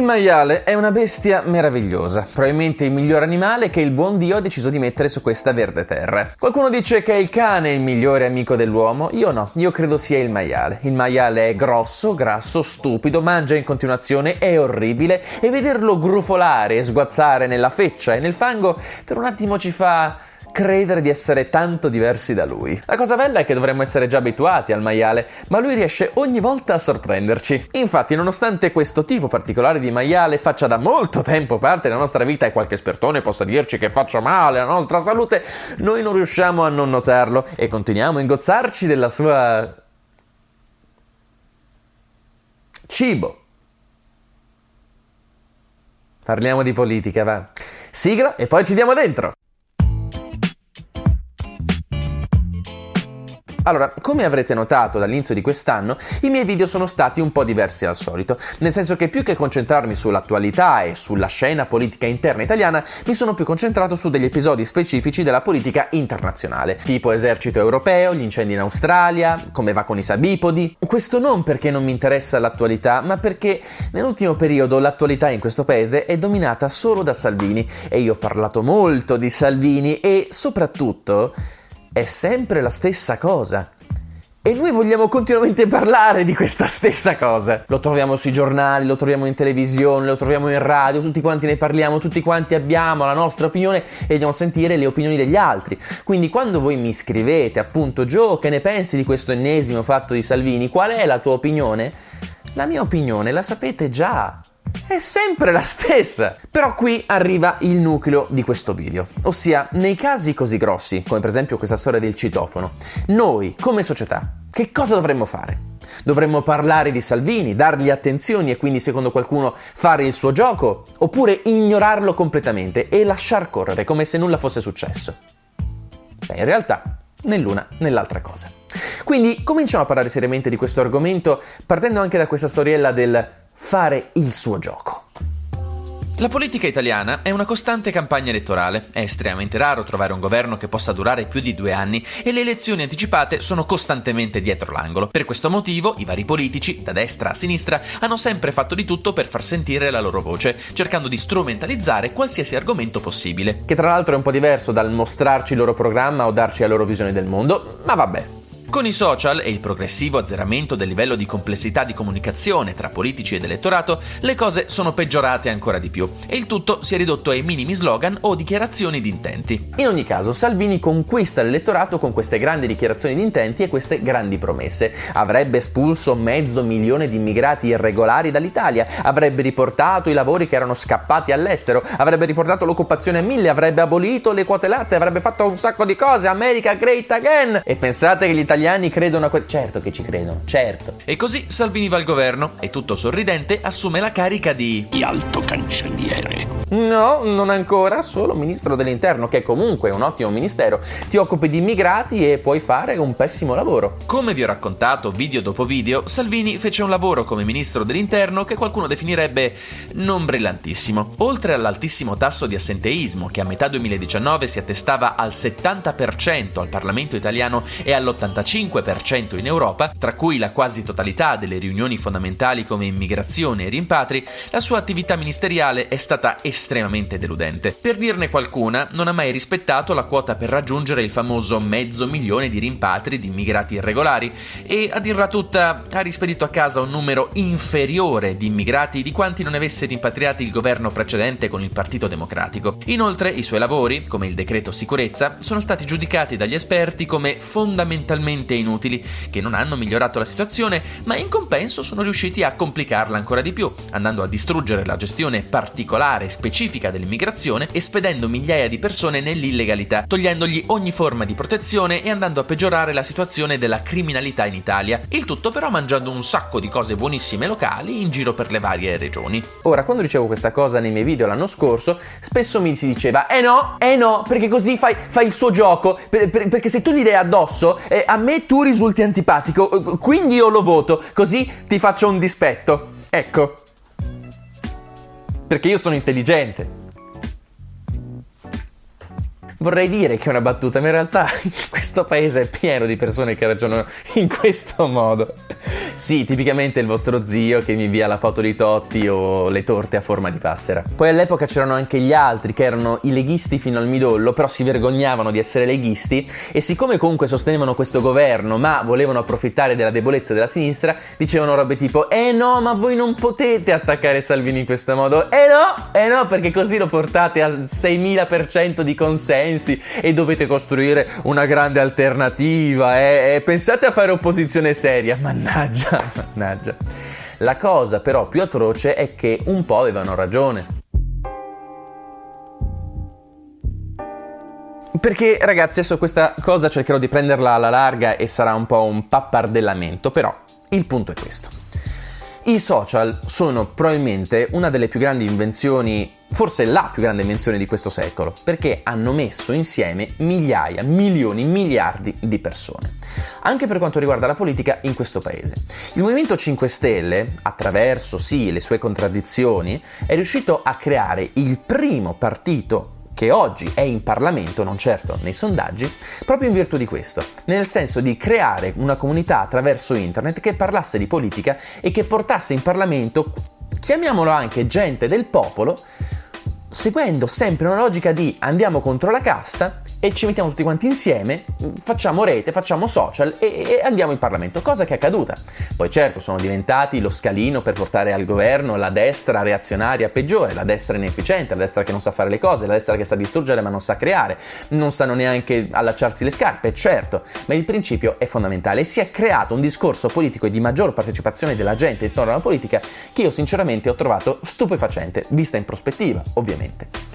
Il maiale è una bestia meravigliosa, probabilmente il miglior animale che il buon Dio ha deciso di mettere su questa verde terra. Qualcuno dice che il cane è il migliore amico dell'uomo, io no, io credo sia il maiale. Il maiale è grosso, grasso, stupido, mangia in continuazione, è orribile e vederlo grufolare e sguazzare nella feccia e nel fango per un attimo ci fa credere di essere tanto diversi da lui. La cosa bella è che dovremmo essere già abituati al maiale, ma lui riesce ogni volta a sorprenderci. Infatti, nonostante questo tipo particolare di maiale faccia da molto tempo parte della nostra vita e qualche espertone possa dirci che faccia male alla nostra salute, noi non riusciamo a non notarlo e continuiamo a ingozzarci della sua cibo. Parliamo di politica, va. Sigla e poi ci diamo dentro. Allora, come avrete notato dall'inizio di quest'anno, i miei video sono stati un po' diversi dal solito, nel senso che più che concentrarmi sull'attualità e sulla scena politica interna italiana, mi sono più concentrato su degli episodi specifici della politica internazionale, tipo esercito europeo, gli incendi in Australia, come va con i sabipodi. Questo non perché non mi interessa l'attualità, ma perché nell'ultimo periodo l'attualità in questo paese è dominata solo da Salvini e io ho parlato molto di Salvini e soprattutto è sempre la stessa cosa. E noi vogliamo continuamente parlare di questa stessa cosa. Lo troviamo sui giornali, lo troviamo in televisione, lo troviamo in radio, tutti quanti ne parliamo, tutti quanti abbiamo la nostra opinione e andiamo sentire le opinioni degli altri. Quindi quando voi mi scrivete appunto Joe che ne pensi di questo ennesimo fatto di Salvini, qual è la tua opinione? La mia opinione la sapete già, è sempre la stessa. Però qui arriva il nucleo di questo video, ossia nei casi così grossi, come per esempio questa storia del citofono, noi come società che cosa dovremmo fare? Dovremmo parlare di Salvini, dargli attenzioni e quindi secondo qualcuno fare il suo gioco? Oppure ignorarlo completamente e lasciar correre come se nulla fosse successo? Beh, in realtà né l'una né l'altra cosa. Quindi cominciamo a parlare seriamente di questo argomento partendo anche da questa storiella del fare il suo gioco. La politica italiana è una costante campagna elettorale. È estremamente raro trovare un governo che possa durare più di due anni e le elezioni anticipate sono costantemente dietro l'angolo. Per questo motivo i vari politici, da destra a sinistra, hanno sempre fatto di tutto per far sentire la loro voce, cercando di strumentalizzare qualsiasi argomento possibile. Che tra l'altro è un po' diverso dal mostrarci il loro programma o darci la loro visione del mondo, ma vabbè. Con i social e il progressivo azzeramento del livello di complessità di comunicazione tra politici ed elettorato, le cose sono peggiorate ancora di più e il tutto si è ridotto ai minimi slogan o dichiarazioni di intenti. In ogni caso, Salvini conquista l'elettorato con queste grandi dichiarazioni di intenti e queste grandi promesse. Avrebbe espulso mezzo milione di immigrati irregolari dall'Italia, avrebbe riportato i lavori che erano scappati all'estero, avrebbe riportato l'occupazione a mille, avrebbe abolito le quote latte, avrebbe fatto un sacco di cose. America great again! E pensate che gli italiani italiani credono a questo. Certo che ci credono, certo. E così Salvini va al governo e tutto sorridente assume la carica di... Di alto cancelliere. No, non ancora, solo ministro dell'interno, che è comunque un ottimo ministero. Ti occupi di immigrati e puoi fare un pessimo lavoro. Come vi ho raccontato video dopo video, Salvini fece un lavoro come ministro dell'interno che qualcuno definirebbe non brillantissimo. Oltre all'altissimo tasso di assenteismo, che a metà 2019 si attestava al 70% al Parlamento italiano e all'85% in Europa, tra cui la quasi totalità delle riunioni fondamentali come immigrazione e rimpatri, la sua attività ministeriale è stata estremamente deludente. Per dirne qualcuna, non ha mai rispettato la quota per raggiungere il famoso mezzo milione di rimpatri di immigrati irregolari e, a dirla tutta, ha rispedito a casa un numero inferiore di immigrati di quanti non avesse rimpatriati il governo precedente con il Partito Democratico. Inoltre, i suoi lavori, come il decreto sicurezza, sono stati giudicati dagli esperti come fondamentalmente inutili, che non hanno migliorato la situazione, ma in compenso sono riusciti a complicarla ancora di più, andando a distruggere la gestione particolare e specifica dell'immigrazione e spedendo migliaia di persone nell'illegalità, togliendogli ogni forma di protezione e andando a peggiorare la situazione della criminalità in Italia. Il tutto però mangiando un sacco di cose buonissime locali in giro per le varie regioni. Ora, quando dicevo questa cosa nei miei video l'anno scorso, spesso mi si diceva eh no, eh no, perché così fai, fai il suo gioco, per, per, perché se tu gli dai addosso, eh, a me tu risulti antipatico, quindi io lo voto, così ti faccio un dispetto. Ecco, perché io sono intelligente. Vorrei dire che è una battuta, ma in realtà questo paese è pieno di persone che ragionano in questo modo. Sì, tipicamente il vostro zio che mi invia la foto di Totti o le torte a forma di passera. Poi all'epoca c'erano anche gli altri che erano i leghisti fino al midollo, però si vergognavano di essere leghisti e siccome comunque sostenevano questo governo ma volevano approfittare della debolezza della sinistra, dicevano robe tipo "Eh no, ma voi non potete attaccare Salvini in questo modo". "Eh no, eh no, perché così lo portate a 6000% di consensi e dovete costruire una grande alternativa, eh? E pensate a fare opposizione seria". Mannaggia, mannaggia. La cosa però più atroce è che un po' avevano ragione. Perché ragazzi, adesso questa cosa cercherò di prenderla alla larga e sarà un po' un pappardellamento, però il punto è questo. I social sono probabilmente una delle più grandi invenzioni, forse la più grande invenzione di questo secolo, perché hanno messo insieme migliaia, milioni, miliardi di persone. Anche per quanto riguarda la politica in questo paese. Il Movimento 5 Stelle, attraverso sì le sue contraddizioni, è riuscito a creare il primo partito che oggi è in Parlamento, non certo nei sondaggi, proprio in virtù di questo, nel senso di creare una comunità attraverso internet che parlasse di politica e che portasse in Parlamento, chiamiamolo anche gente del popolo, seguendo sempre una logica di andiamo contro la casta e ci mettiamo tutti quanti insieme, facciamo rete, facciamo social e, e, andiamo in Parlamento, cosa che è accaduta. Poi certo sono diventati lo scalino per portare al governo la destra reazionaria peggiore, la destra inefficiente, la destra che non sa fare le cose, la destra che sa distruggere ma non sa creare, non sanno neanche allacciarsi le scarpe, certo, ma il principio è fondamentale. Si è creato un discorso politico e di maggior partecipazione della gente intorno alla politica che io sinceramente ho trovato stupefacente, vista in prospettiva, ovviamente.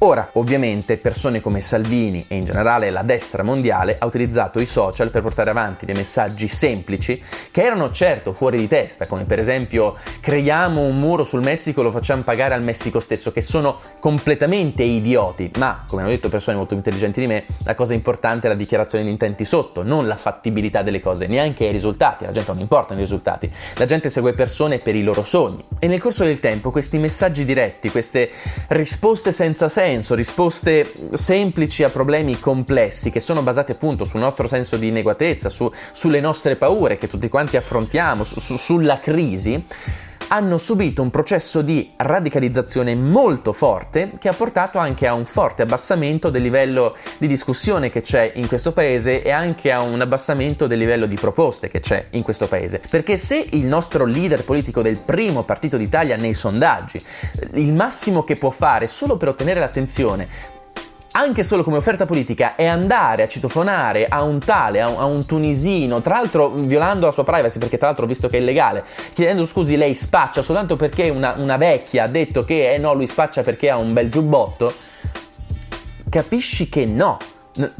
Ora, ovviamente, persone come Salvini e in generale la destra mondiale ha utilizzato i social per portare avanti dei messaggi semplici che erano certo fuori di testa, come per esempio creiamo un muro sul Messico e lo facciamo pagare al Messico stesso, che sono completamente idioti, ma come hanno detto persone molto intelligenti di me, la cosa importante è la dichiarazione di intenti sotto, non la fattibilità delle cose, neanche i risultati, la gente non importano i risultati, la gente segue persone per i loro sogni. E nel corso del tempo questi messaggi diretti, queste risposte senza senso, senso, risposte semplici a problemi complessi che sono basate appunto sul nostro senso di inadeguatezza, su, sulle nostre paure che tutti quanti affrontiamo, su, sulla crisi, hanno subito un processo di radicalizzazione molto forte che ha portato anche a un forte abbassamento del livello di discussione che c'è in questo paese e anche a un abbassamento del livello di proposte che c'è in questo paese. Perché se il nostro leader politico del primo partito d'Italia nei sondaggi, il massimo che può fare solo per ottenere l'attenzione anche solo come offerta politica, è andare a citofonare a un tale, a un, a un, tunisino, tra l'altro violando la sua privacy, perché tra l'altro ho visto che è illegale, chiedendo scusi lei spaccia soltanto perché una, una vecchia ha detto che eh no, lui spaccia perché ha un bel giubbotto, capisci che no. N-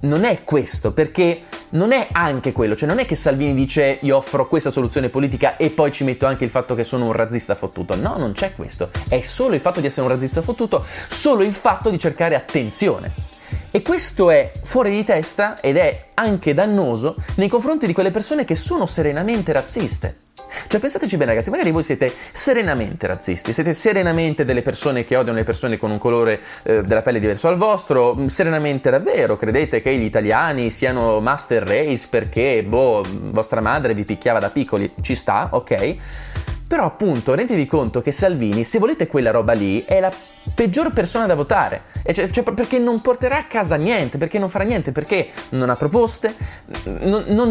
non è questo, perché non è anche quello, cioè non è che Salvini dice io offro questa soluzione politica e poi ci metto anche il fatto che sono un razzista fottuto. No, non c'è questo. È solo il fatto di essere un razzista fottuto, solo il fatto di cercare attenzione. E questo è fuori di testa ed è anche dannoso nei confronti di quelle persone che sono serenamente razziste. Cioè pensateci bene ragazzi, magari voi siete serenamente razzisti, siete serenamente delle persone che odiano le persone con un colore eh, della pelle diverso al vostro, mm, serenamente davvero credete che gli italiani siano master race perché, boh, vostra madre vi picchiava da piccoli, ci sta, ok? Però appunto rendetevi conto che Salvini, se volete quella roba lì, è la peggior persona da votare. Cioè, cioè, perché non porterà a casa niente, perché non farà niente, perché non ha proposte, non, non,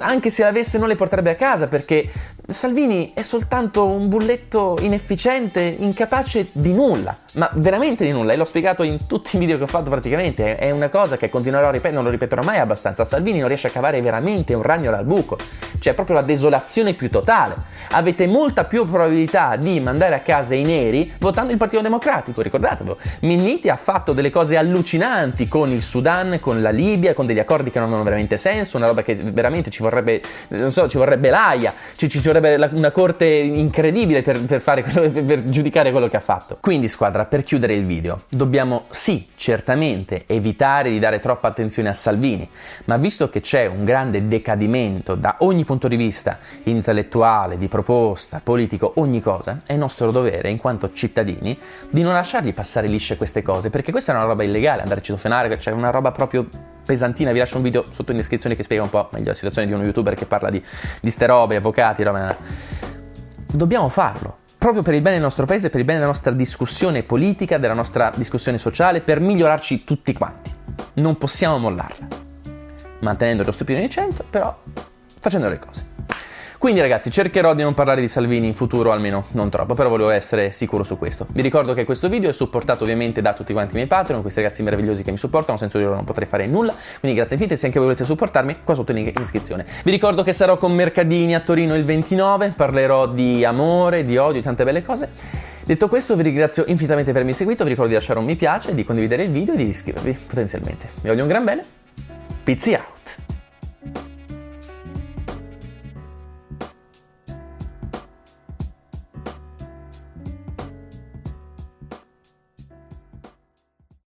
anche se l'avesse non le porterebbe a casa, perché Salvini è soltanto un bulletto inefficiente, incapace di nulla, ma veramente di nulla, e l'ho spiegato in tutti i video che ho fatto praticamente, è una cosa che continuerò a ripetere, non lo ripeterò mai abbastanza, Salvini non riesce a cavare veramente un ragno dal buco, cioè proprio la desolazione più totale. Avete molta più probabilità di mandare a casa i neri votando il Partito Democratico, ricordatevelo. Minniti ha fatto delle cose allucinanti con il Sudan, con la Libia, con degli accordi che non hanno veramente senso, una roba che veramente ci vorrebbe, non so, ci vorrebbe l'AIA, ci, ci vorrebbe una corte incredibile per, per, quello, per giudicare quello che ha fatto. Quindi squadra, per chiudere il video, dobbiamo sì, certamente evitare di dare troppa attenzione a Salvini, ma visto che c'è un grande decadimento da ogni punto di vista, intellettuale, di proposta, politico, ogni cosa, è nostro dovere, in quanto cittadini, di non lasciargli passare lisce queste cose, perché questa è una roba illegale, andare a citofonare, cioè una roba proprio pesantina, vi lascio un video sotto in descrizione che spiega un po' meglio la situazione di uno youtuber che parla di, di ste robe, avvocati, roba. Dobbiamo farlo proprio per il bene del nostro paese, per il bene della nostra discussione politica, della nostra discussione sociale, per migliorarci tutti quanti. Non possiamo mollarla. Mantenendo lo stupido in centro, però facendo le cose. Quindi ragazzi cercherò di non parlare di Salvini in futuro, almeno non troppo, però volevo essere sicuro su questo. Vi ricordo che questo video è supportato ovviamente da tutti quanti i miei Patreon, questi ragazzi meravigliosi che mi supportano, senza di loro non potrei fare nulla, quindi grazie infinite, se anche voi volete supportarmi, qua sotto il link in iscrizione. Vi ricordo che sarò con Mercadini a Torino il 29, parlerò di amore, di odio, di tante belle cose. Detto questo vi ringrazio infinitamente per avermi seguito, vi ricordo di lasciare un mi piace, di condividere il video e di iscrivervi potenzialmente. Vi voglio un gran bene, pizia!